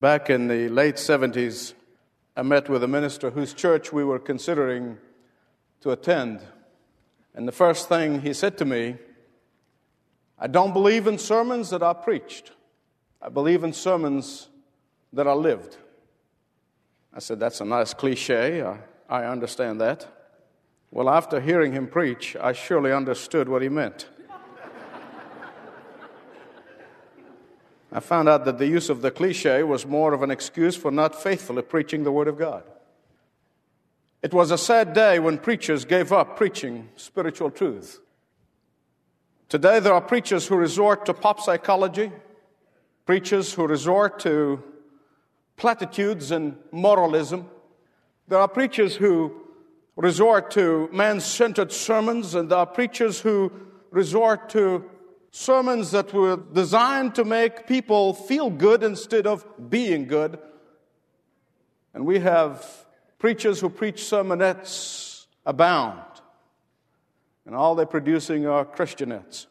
Back in the late 70s, I met with a minister whose church we were considering to attend. And the first thing he said to me, I don't believe in sermons that are preached. I believe in sermons that are lived. I said, That's a nice cliche. I, I understand that. Well, after hearing him preach, I surely understood what he meant. I found out that the use of the cliche was more of an excuse for not faithfully preaching the Word of God. It was a sad day when preachers gave up preaching spiritual truth. Today, there are preachers who resort to pop psychology, preachers who resort to platitudes and moralism. There are preachers who resort to man centered sermons, and there are preachers who resort to sermons that were designed to make people feel good instead of being good. And we have preachers who preach sermonettes abound. And all they're producing are Christianettes.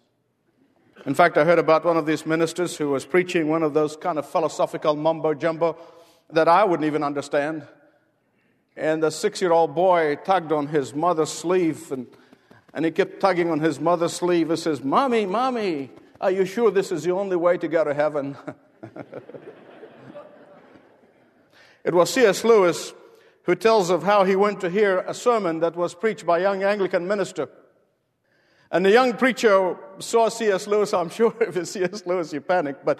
In fact, I heard about one of these ministers who was preaching one of those kind of philosophical mumbo jumbo that I wouldn't even understand. And the six year old boy tugged on his mother's sleeve and and he kept tugging on his mother's sleeve and says, Mommy, Mommy, are you sure this is the only way to go to heaven? it was C.S. Lewis who tells of how he went to hear a sermon that was preached by a young Anglican minister. And the young preacher saw C.S. Lewis. I'm sure if it's C.S. Lewis, you panic, but,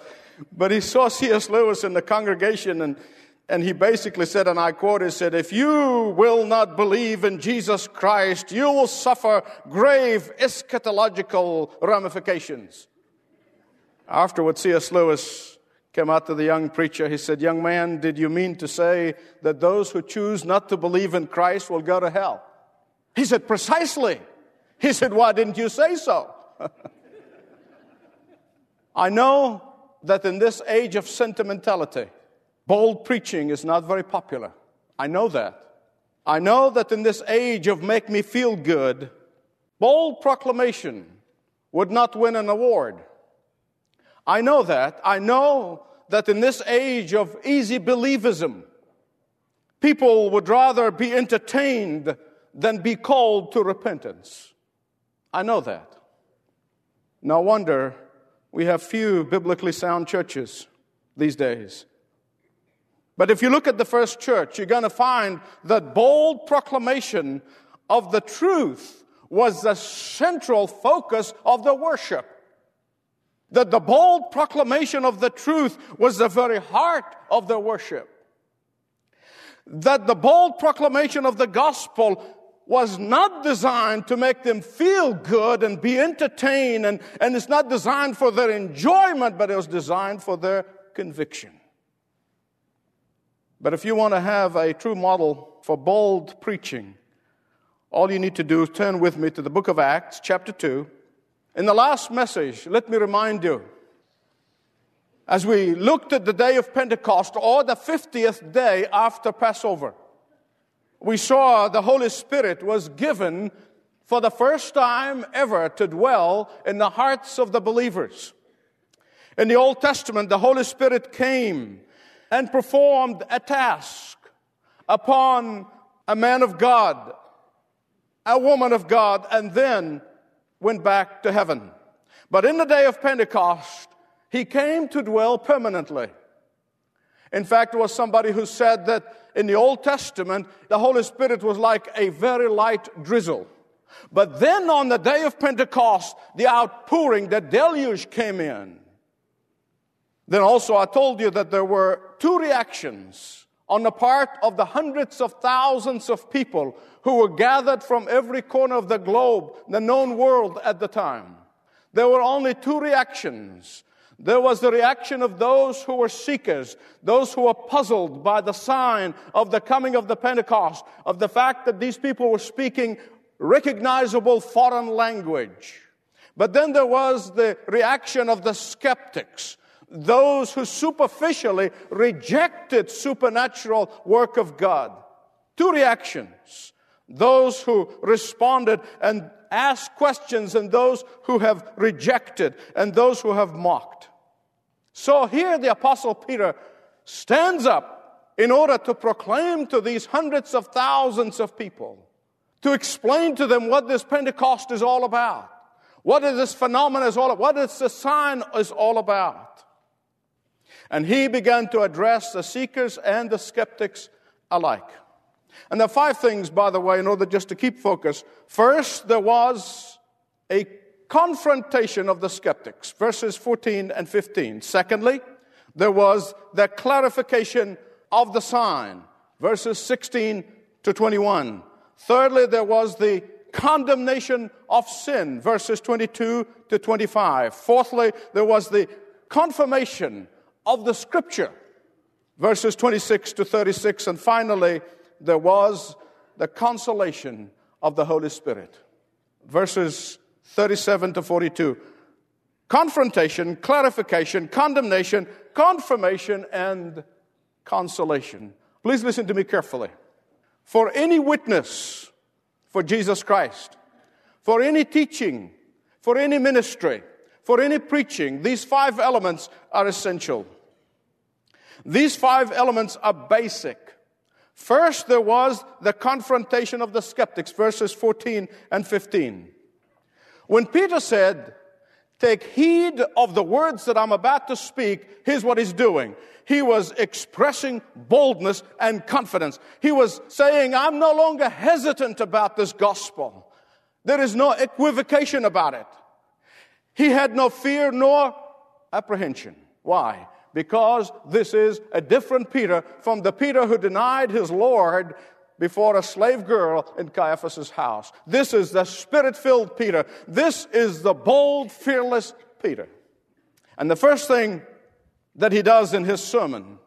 but he saw C.S. Lewis in the congregation and and he basically said, and I quote, he said, if you will not believe in Jesus Christ, you will suffer grave eschatological ramifications. Afterwards, C.S. Lewis came out to the young preacher. He said, Young man, did you mean to say that those who choose not to believe in Christ will go to hell? He said, Precisely. He said, Why didn't you say so? I know that in this age of sentimentality, Bold preaching is not very popular. I know that. I know that in this age of make me feel good, bold proclamation would not win an award. I know that. I know that in this age of easy believism, people would rather be entertained than be called to repentance. I know that. No wonder we have few biblically sound churches these days. But if you look at the first church, you're going to find that bold proclamation of the truth was the central focus of the worship. That the bold proclamation of the truth was the very heart of the worship. That the bold proclamation of the gospel was not designed to make them feel good and be entertained, and, and it's not designed for their enjoyment, but it was designed for their conviction. But if you want to have a true model for bold preaching, all you need to do is turn with me to the book of Acts, chapter 2. In the last message, let me remind you, as we looked at the day of Pentecost, or the 50th day after Passover, we saw the Holy Spirit was given for the first time ever to dwell in the hearts of the believers. In the Old Testament, the Holy Spirit came and performed a task upon a man of God, a woman of God, and then went back to heaven. But in the day of Pentecost, he came to dwell permanently. In fact, there was somebody who said that in the Old Testament, the Holy Spirit was like a very light drizzle. But then on the day of Pentecost, the outpouring, the deluge came in. Then also, I told you that there were two reactions on the part of the hundreds of thousands of people who were gathered from every corner of the globe, the known world at the time. There were only two reactions. There was the reaction of those who were seekers, those who were puzzled by the sign of the coming of the Pentecost, of the fact that these people were speaking recognizable foreign language. But then there was the reaction of the skeptics, those who superficially rejected supernatural work of God. Two reactions. Those who responded and asked questions and those who have rejected and those who have mocked. So here the apostle Peter stands up in order to proclaim to these hundreds of thousands of people, to explain to them what this Pentecost is all about, what is this phenomenon is all about, what is the sign is all about. And he began to address the seekers and the skeptics alike. And there are five things, by the way, in order just to keep focus. First, there was a confrontation of the skeptics, verses 14 and 15. Secondly, there was the clarification of the sign, verses 16 to 21. Thirdly, there was the condemnation of sin, verses 22 to 25. Fourthly, there was the confirmation of the scripture, verses 26 to 36. And finally, there was the consolation of the Holy Spirit, verses 37 to 42. Confrontation, clarification, condemnation, confirmation, and consolation. Please listen to me carefully. For any witness for Jesus Christ, for any teaching, for any ministry, for any preaching, these five elements are essential. These five elements are basic. First, there was the confrontation of the skeptics, verses 14 and 15. When Peter said, Take heed of the words that I'm about to speak, here's what he's doing. He was expressing boldness and confidence. He was saying, I'm no longer hesitant about this gospel. There is no equivocation about it. He had no fear nor apprehension. Why? because this is a different Peter from the Peter who denied his Lord before a slave girl in Caiaphas' house. This is the spirit filled Peter. This is the bold, fearless Peter. And the first thing that he does in his sermon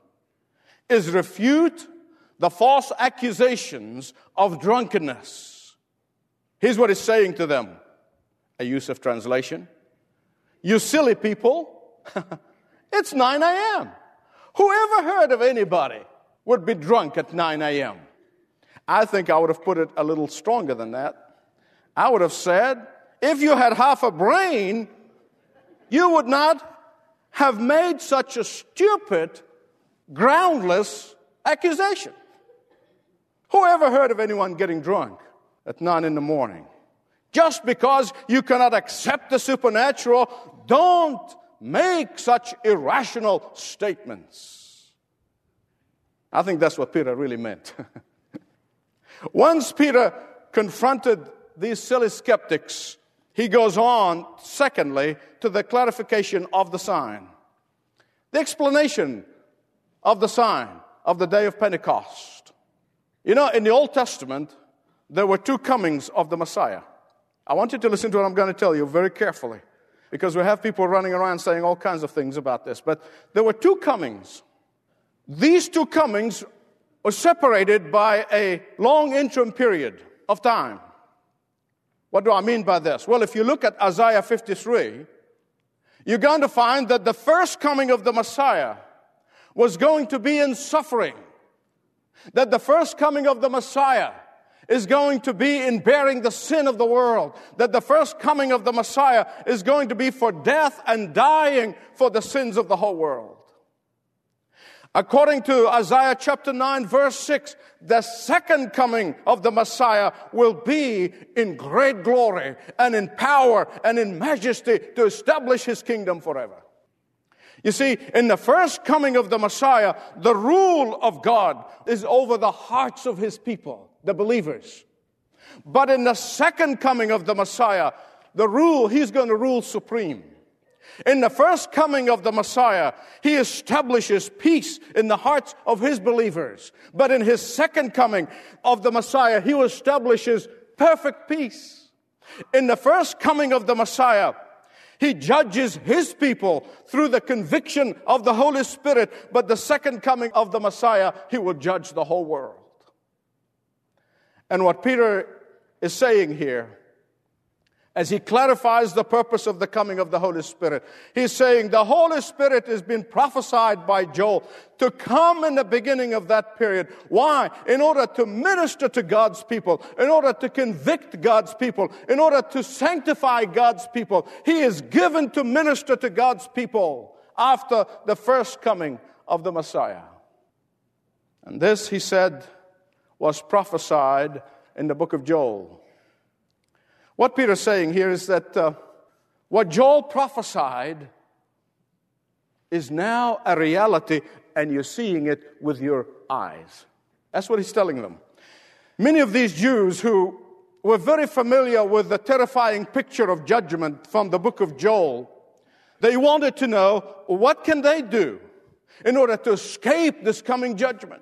is refute the false accusations of drunkenness. Here's what he's saying to them a use of translation. You silly people. It's 9 a.m. Whoever heard of anybody would be drunk at 9 a.m.? I think I would have put it a little stronger than that. I would have said, if you had half a brain, you would not have made such a stupid, groundless accusation. Whoever heard of anyone getting drunk at 9 in the morning? Just because you cannot accept the supernatural, don't make such irrational statements. I think that's what Peter really meant. Once Peter confronted these silly skeptics, he goes on, secondly, to the clarification of the sign. The explanation of the sign of the day of Pentecost. You know, in the Old Testament, there were two comings of the Messiah. I want you to listen to what I'm going to tell you very carefully because we have people running around saying all kinds of things about this. But there were two comings. These two comings were separated by a long interim period of time. What do I mean by this? Well, if you look at Isaiah 53, you're going to find that the first coming of the Messiah was going to be in suffering. That the first coming of the Messiah is going to be in bearing the sin of the world. That the first coming of the Messiah is going to be for death and dying for the sins of the whole world. According to Isaiah chapter 9 verse 6, the second coming of the Messiah will be in great glory and in power and in majesty to establish his kingdom forever. You see, in the first coming of the Messiah, the rule of God is over the hearts of his people the believers. But in the second coming of the Messiah, the rule, he's going to rule supreme. In the first coming of the Messiah, he establishes peace in the hearts of his believers. But in his second coming of the Messiah, he establishes perfect peace. In the first coming of the Messiah, he judges his people through the conviction of the Holy Spirit. But the second coming of the Messiah, he will judge the whole world. And what Peter is saying here, as he clarifies the purpose of the coming of the Holy Spirit, he's saying the Holy Spirit has been prophesied by Joel to come in the beginning of that period. Why? In order to minister to God's people, in order to convict God's people, in order to sanctify God's people. He is given to minister to God's people after the first coming of the Messiah. And this, he said, was prophesied in the book of Joel. What Peter's saying here is that uh, what Joel prophesied is now a reality, and you're seeing it with your eyes. That's what he's telling them. Many of these Jews who were very familiar with the terrifying picture of judgment from the book of Joel, they wanted to know what can they do in order to escape this coming judgment.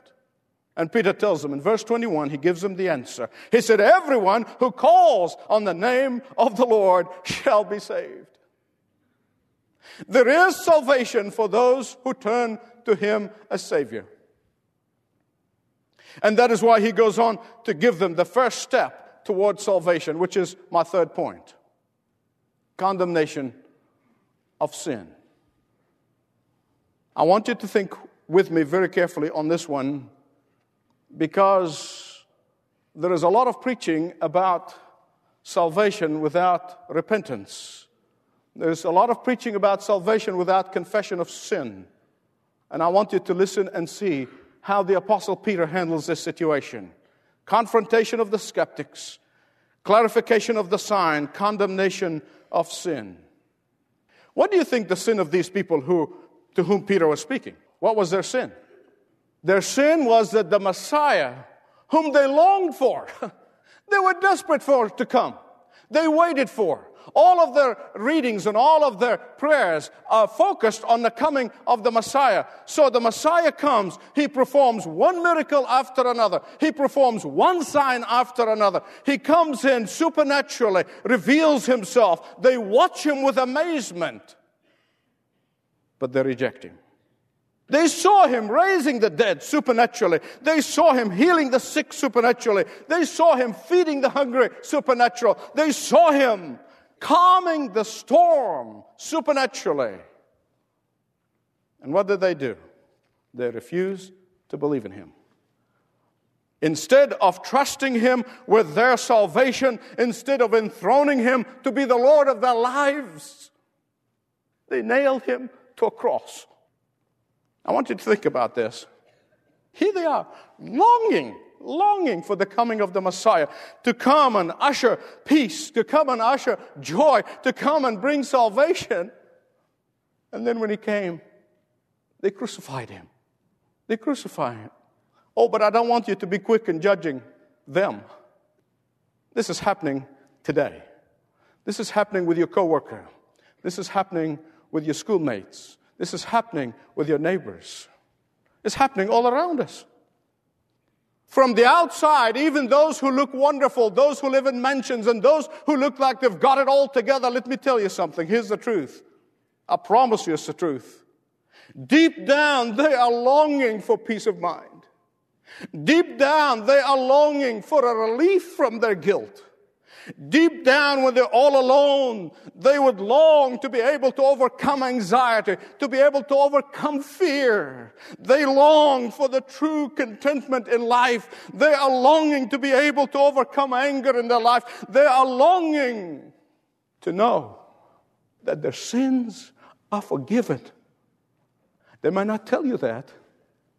And Peter tells them in verse 21, he gives them the answer. He said, Everyone who calls on the name of the Lord shall be saved. There is salvation for those who turn to him as Savior. And that is why he goes on to give them the first step towards salvation, which is my third point condemnation of sin. I want you to think with me very carefully on this one because there is a lot of preaching about salvation without repentance. There's a lot of preaching about salvation without confession of sin. And I want you to listen and see how the Apostle Peter handles this situation confrontation of the skeptics, clarification of the sign, condemnation of sin. What do you think the sin of these people who, to whom Peter was speaking? What was their sin? Their sin was that the Messiah, whom they longed for, they were desperate for to come. They waited for. All of their readings and all of their prayers are focused on the coming of the Messiah. So the Messiah comes, he performs one miracle after another, he performs one sign after another. He comes in supernaturally, reveals himself. They watch him with amazement, but they reject him. They saw him raising the dead supernaturally. They saw him healing the sick supernaturally. They saw him feeding the hungry supernatural. They saw him calming the storm supernaturally. And what did they do? They refused to believe in him. Instead of trusting him with their salvation, instead of enthroning him to be the Lord of their lives, they nailed him to a cross. I want you to think about this. Here they are, longing longing for the coming of the Messiah to come and usher peace, to come and usher joy, to come and bring salvation. And then when he came, they crucified him. They crucified him. Oh, but I don't want you to be quick in judging them. This is happening today. This is happening with your coworker. This is happening with your schoolmates. This is happening with your neighbors. It's happening all around us. From the outside, even those who look wonderful, those who live in mansions, and those who look like they've got it all together, let me tell you something. Here's the truth. I promise you it's the truth. Deep down, they are longing for peace of mind. Deep down, they are longing for a relief from their guilt. Deep down, when they're all alone, they would long to be able to overcome anxiety, to be able to overcome fear. They long for the true contentment in life. They are longing to be able to overcome anger in their life. They are longing to know that their sins are forgiven. They might not tell you that.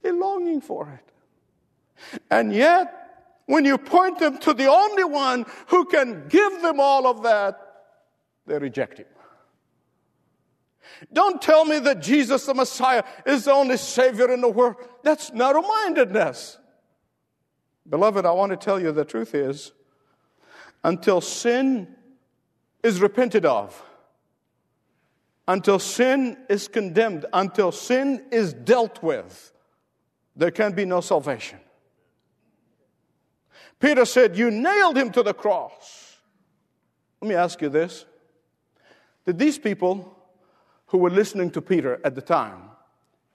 They're longing for it. And yet, when you point them to the only one who can give them all of that, they reject him. Don't tell me that Jesus the Messiah is the only Savior in the world. That's narrow mindedness. Beloved, I want to tell you the truth is until sin is repented of, until sin is condemned, until sin is dealt with, there can be no salvation. Peter said, You nailed him to the cross. Let me ask you this Did these people who were listening to Peter at the time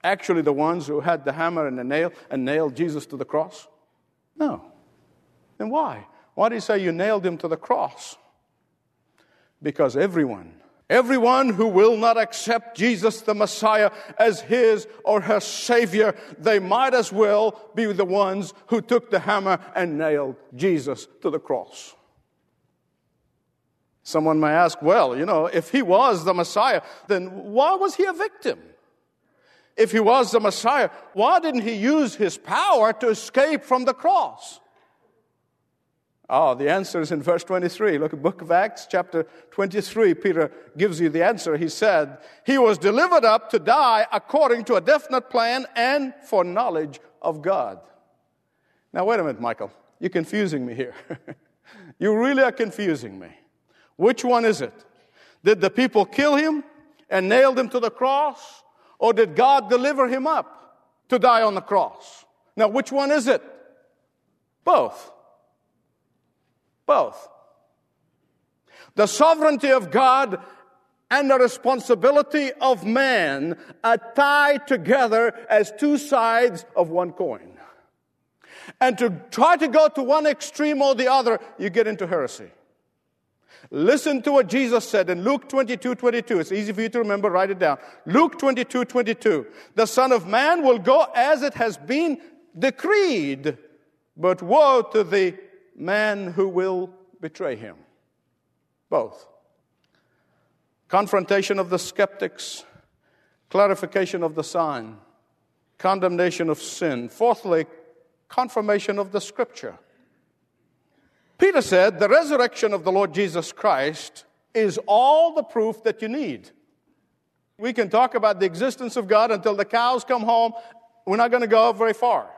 actually the ones who had the hammer and the nail and nailed Jesus to the cross? No. Then why? Why did he say you nailed him to the cross? Because everyone Everyone who will not accept Jesus the Messiah as his or her Savior, they might as well be the ones who took the hammer and nailed Jesus to the cross. Someone may ask, well, you know, if he was the Messiah, then why was he a victim? if he was the Messiah, why didn't he use his power to escape from the cross? Oh, the answer is in verse 23. Look at book of Acts, chapter 23. Peter gives you the answer. He said, He was delivered up to die according to a definite plan and foreknowledge of God. Now, wait a minute, Michael. You're confusing me here. you really are confusing me. Which one is it? Did the people kill him and nailed him to the cross? Or did God deliver him up to die on the cross? Now, which one is it? Both. Both. The sovereignty of God and the responsibility of man are tied together as two sides of one coin. And to try to go to one extreme or the other, you get into heresy. Listen to what Jesus said in Luke 22 22. It's easy for you to remember, write it down. Luke 22 22. The Son of Man will go as it has been decreed, but woe to the man who will betray him. Both. Confrontation of the skeptics, clarification of the sign, condemnation of sin. Fourthly, confirmation of the scripture. Peter said, The resurrection of the Lord Jesus Christ is all the proof that you need. We can talk about the existence of God until the cows come home. We're not going to go very far.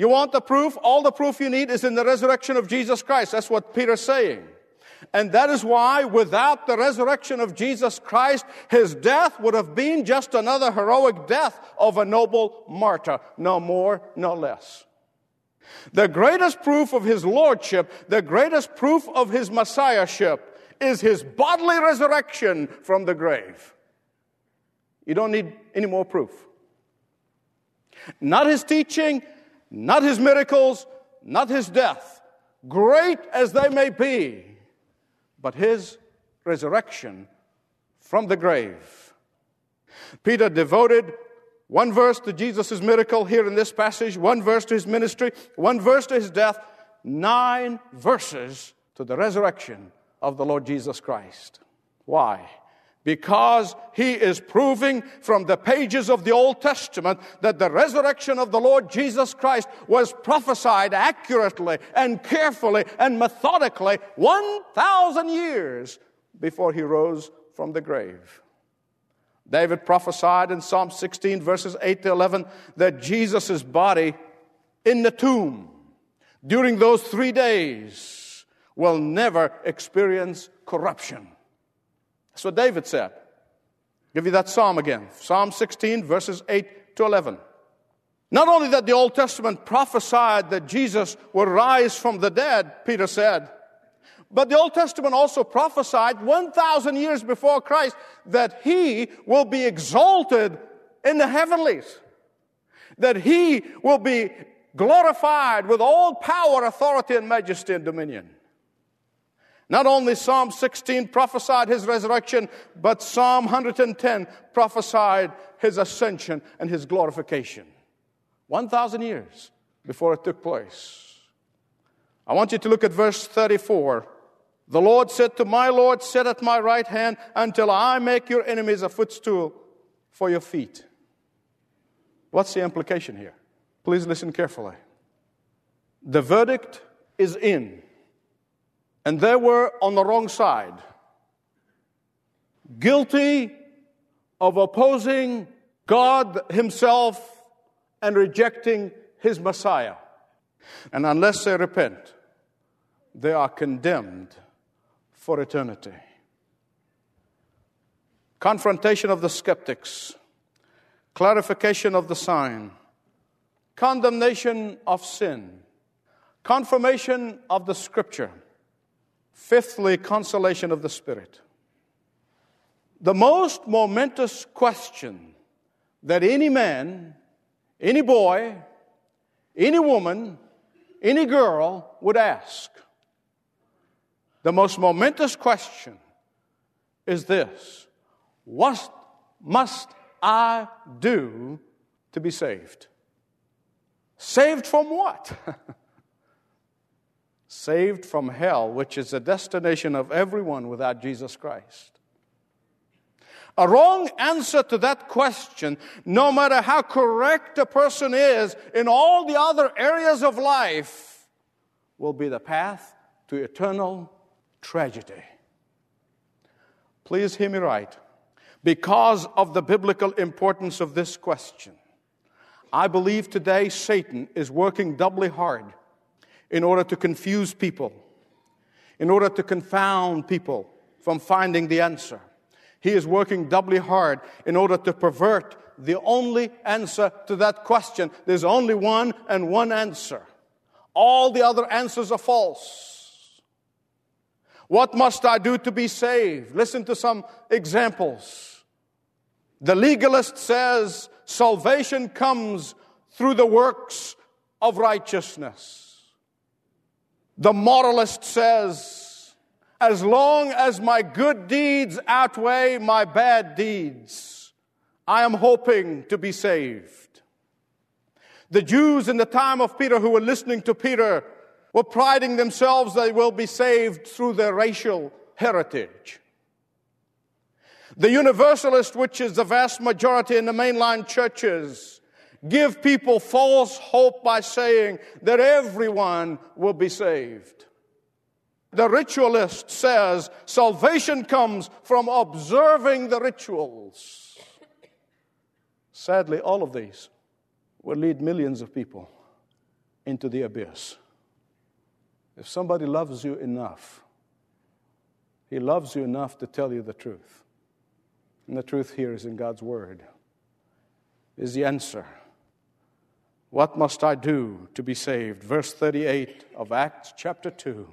You want the proof? All the proof you need is in the resurrection of Jesus Christ. That's what Peter's saying. And that is why without the resurrection of Jesus Christ, his death would have been just another heroic death of a noble martyr. No more, no less. The greatest proof of his lordship, the greatest proof of his messiahship is his bodily resurrection from the grave. You don't need any more proof. Not his teaching, not his miracles, not his death, great as they may be, but his resurrection from the grave. Peter devoted one verse to Jesus' miracle here in this passage, one verse to his ministry, one verse to his death, nine verses to the resurrection of the Lord Jesus Christ. Why? Because he is proving from the pages of the Old Testament that the resurrection of the Lord Jesus Christ was prophesied accurately and carefully and methodically 1,000 years before he rose from the grave. David prophesied in Psalm 16, verses 8 to 11, that Jesus' body in the tomb during those three days will never experience corruption. That's what David said. I'll give you that psalm again. Psalm 16, verses 8 to 11. Not only that the Old Testament prophesied that Jesus would rise from the dead, Peter said, but the Old Testament also prophesied 1,000 years before Christ that he will be exalted in the heavenlies, that he will be glorified with all power, authority, and majesty and dominion. Not only Psalm 16 prophesied his resurrection, but Psalm 110 prophesied his ascension and his glorification. 1,000 years before it took place. I want you to look at verse 34 the Lord said to my Lord, Sit at my right hand until I make your enemies a footstool for your feet. What's the implication here? Please listen carefully. The verdict is in, and they were on the wrong side, guilty of opposing God Himself and rejecting His Messiah. And unless they repent, they are condemned for eternity. Confrontation of the skeptics, clarification of the sign, condemnation of sin, confirmation of the scripture, fifthly, consolation of the Spirit. The most momentous question that any man, any boy, any woman, any girl would ask the most momentous question is this What must I do to be saved? Saved from what? saved from hell, which is the destination of everyone without Jesus Christ. A wrong answer to that question, no matter how correct a person is in all the other areas of life, will be the path to eternal tragedy. Please hear me right. Because of the biblical importance of this question, I believe today Satan is working doubly hard in order to confuse people, in order to confound people from finding the answer. He is working doubly hard in order to pervert the only answer to that question. There's only one and one answer. All the other answers are false. What must I do to be saved? Listen to some examples. The legalist says salvation comes through the works of righteousness. The moralist says as long as my good deeds outweigh my bad deeds, I am hoping to be saved. The Jews in the time of Peter who were listening to Peter were priding themselves they will be saved through their racial heritage. The Universalist, which is the vast majority in the mainline churches, give people false hope by saying that everyone will be saved. The ritualist says salvation comes from observing the rituals. Sadly, all of these will lead millions of people into the abyss. If somebody loves you enough, he loves you enough to tell you the truth. And the truth here is in God's Word, is the answer. What must I do to be saved? Verse 38 of Acts chapter 2.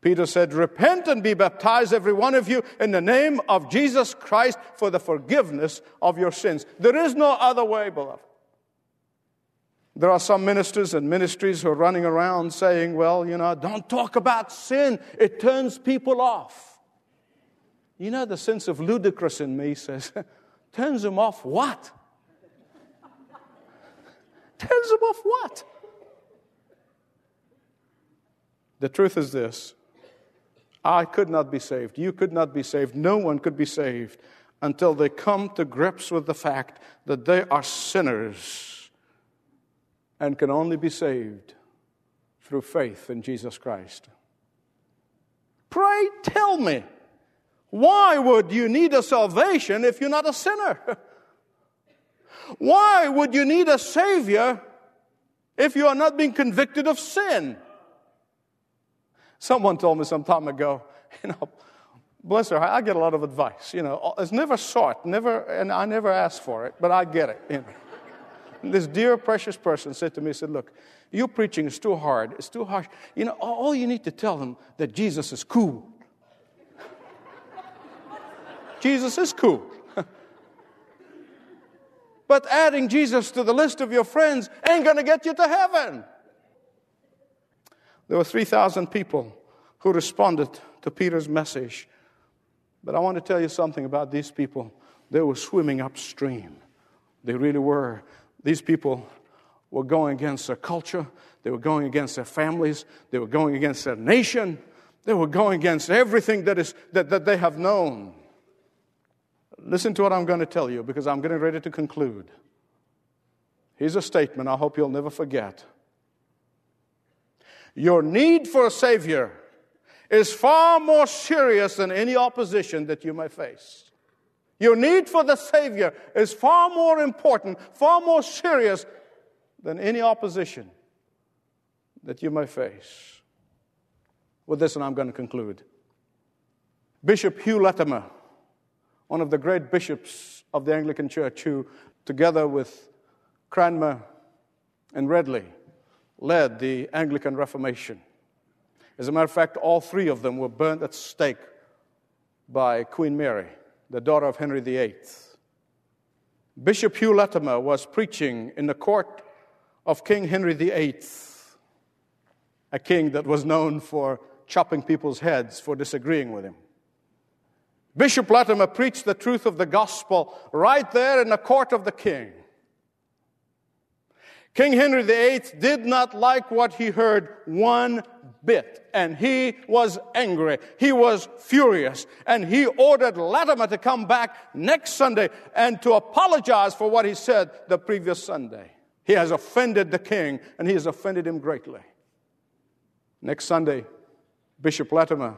Peter said, Repent and be baptized, every one of you, in the name of Jesus Christ for the forgiveness of your sins. There is no other way, beloved. There are some ministers and ministries who are running around saying, Well, you know, don't talk about sin, it turns people off. You know, the sense of ludicrous in me says, Turns them off what? Turns them off what? The truth is this I could not be saved. You could not be saved. No one could be saved until they come to grips with the fact that they are sinners and can only be saved through faith in Jesus Christ. Pray tell me, why would you need a salvation if you're not a sinner? Why would you need a Savior if you are not being convicted of sin? Someone told me some time ago, you know, bless her, I get a lot of advice. You know, it's never sought, never, and I never ask for it, but I get it. You know. this dear, precious person said to me, said, look, your preaching is too hard. It's too harsh. You know, all you need to tell them that Jesus is cool. Jesus is cool. But adding Jesus to the list of your friends ain't going to get you to heaven. There were 3,000 people who responded to Peter's message. But I want to tell you something about these people. They were swimming upstream. They really were. These people were going against their culture, they were going against their families, they were going against their nation, they were going against everything that, is, that, that they have known. Listen to what I'm going to tell you because I'm getting ready to conclude. Here's a statement I hope you'll never forget. Your need for a Savior is far more serious than any opposition that you may face. Your need for the Savior is far more important, far more serious than any opposition that you may face. With this, and I'm going to conclude. Bishop Hugh Latimer, one of the great bishops of the Anglican Church, who, together with Cranmer and Ridley, led the Anglican Reformation. As a matter of fact, all three of them were burnt at stake by Queen Mary, the daughter of Henry VIII. Bishop Hugh Latimer was preaching in the court of King Henry VIII, a king that was known for chopping people's heads for disagreeing with him. Bishop Latimer preached the truth of the gospel right there in the court of the king. King Henry VIII did not like what he heard one bit, and he was angry. He was furious, and he ordered Latimer to come back next Sunday and to apologize for what he said the previous Sunday. He has offended the king, and he has offended him greatly. Next Sunday, Bishop Latimer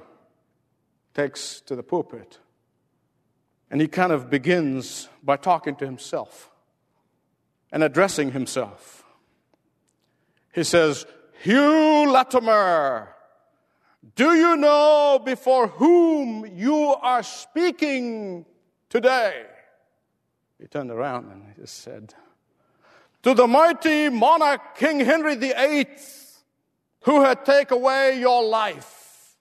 takes to the pulpit, and he kind of begins by talking to himself and addressing himself. He says, Hugh Latimer, do you know before whom you are speaking today? He turned around and he said, To the mighty monarch King Henry VIII, who had taken away your life.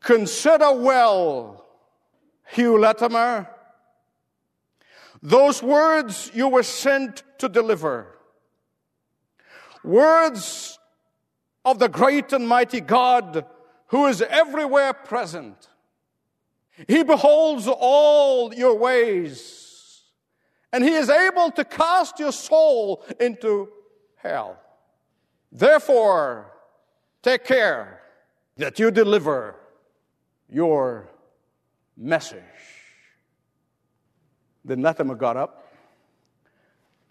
Consider well, Hugh Latimer, those words you were sent to deliver words of the great and mighty God who is everywhere present. He beholds all your ways, and He is able to cast your soul into hell. Therefore, take care that you deliver your message. Then Latimer got up,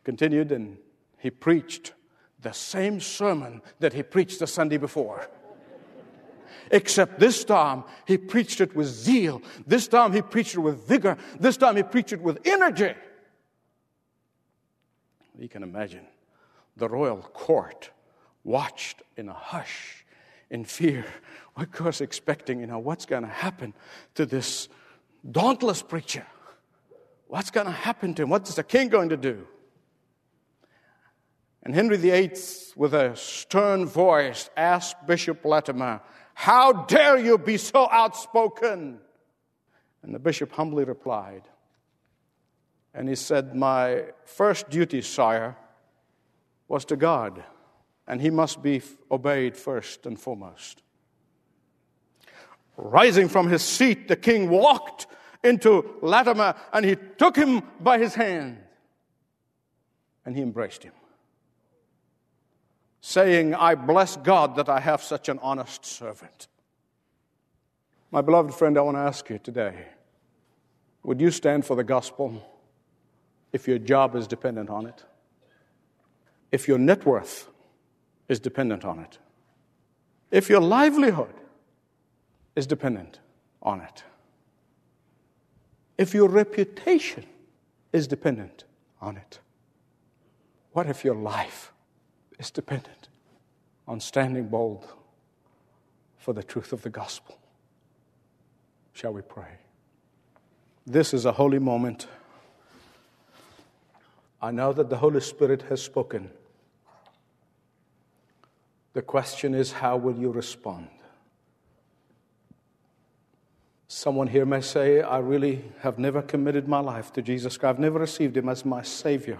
continued, and he preached the same sermon that he preached the Sunday before. Except this time he preached it with zeal. This time he preached it with vigor. This time he preached it with energy. You can imagine the royal court watched in a hush, in fear, of course, expecting, you know, what's going to happen to this dauntless preacher? What's going to happen to him? What's the king going to do? And Henry VIII, with a stern voice, asked Bishop Latimer, How dare you be so outspoken? And the bishop humbly replied, and he said, My first duty, sire, was to God, and he must be obeyed first and foremost. Rising from his seat, the king walked into Latimer and he took him by his hand and he embraced him saying, I bless God that I have such an honest servant. My beloved friend, I want to ask you today would you stand for the gospel if your job is dependent on it? If your net worth is dependent on it? If your livelihood is dependent on it? If your reputation is dependent on it? What if your life is dependent on standing bold for the truth of the gospel. Shall we pray? This is a holy moment. I know that the Holy Spirit has spoken. The question is, how will you respond? Someone here may say, I really have never committed my life to Jesus Christ. I've never received Him as my Savior.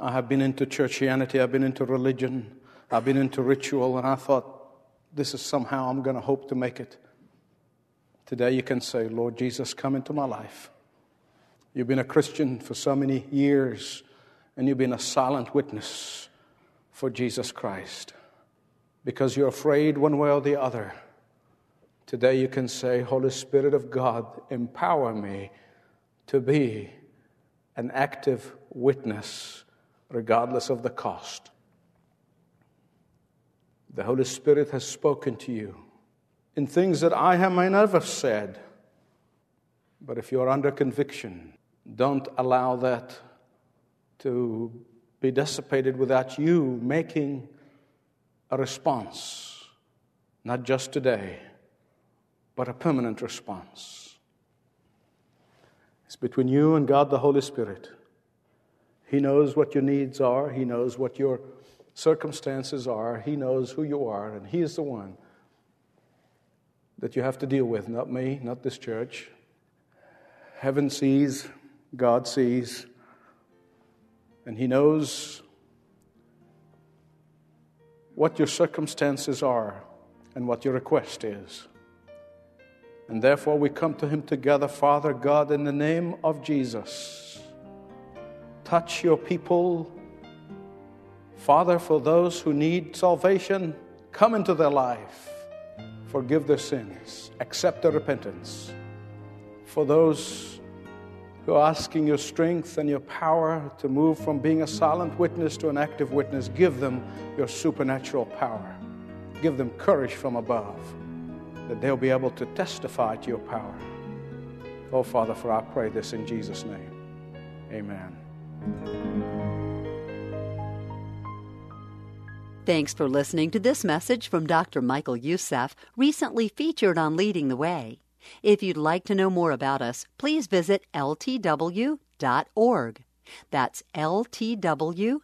I have been into churchianity, I've been into religion, I've been into ritual, and I thought, this is somehow I'm going to hope to make it. Today you can say, Lord Jesus, come into my life. You've been a Christian for so many years, and you've been a silent witness for Jesus Christ because you're afraid one way or the other. Today you can say, Holy Spirit of God, empower me to be an active witness regardless of the cost. The Holy Spirit has spoken to you in things that I have may never said. But if you're under conviction, don't allow that to be dissipated without you making a response, not just today, but a permanent response. It's between you and God the Holy Spirit. He knows what your needs are, He knows what your circumstances are, He knows who you are, and He is the one that you have to deal with, not me, not this church. Heaven sees, God sees, and He knows what your circumstances are and what your request is. And therefore, we come to Him together, Father God, in the name of Jesus. touch your people. Father, for those who need salvation, come into their life, forgive their sins, accept their repentance. For those who are asking your strength and your power to move from being a silent witness to an active witness, give them your supernatural power. Give them courage from above, that they'll be able to testify to your power. Oh, Father, for I pray this in Jesus' name. Amen. Thanks for listening to this message from Dr. Michael Youssef, recently featured on Leading the Way. If you'd like to know more about us, please visit ltw.org. That's ltw.org.